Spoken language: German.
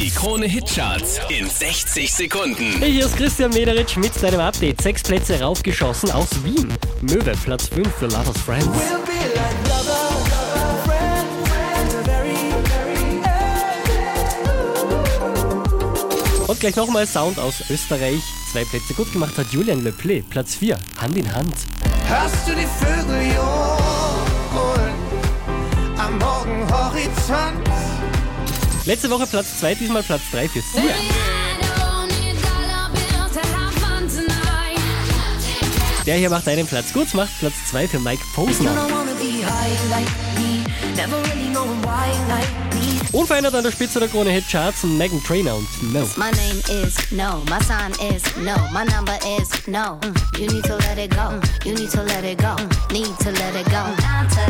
Die Krone Hitcharts in 60 Sekunden. Hey, hier ist Christian Mederitsch mit deinem Update. Sechs Plätze raufgeschossen aus Wien. Möwe, Platz 5 für Lovers Friends. Und gleich nochmal Sound aus Österreich. Zwei Plätze gut gemacht hat Julian Le Play. Platz 4, Hand in Hand. Hörst du die Vögel johlen am Morgenhorizont? Letzte Woche Platz 2, diesmal Platz 3 für Sia. Der hier macht einen Platz gut, macht Platz 2 für Mike Posner. Unverändert an der Spitze der Krone Hit Charts Megan Trainer und No. My name is no, my sign is no, my number is no. Mm, You need to let it go, you need to let it go, need to let it go.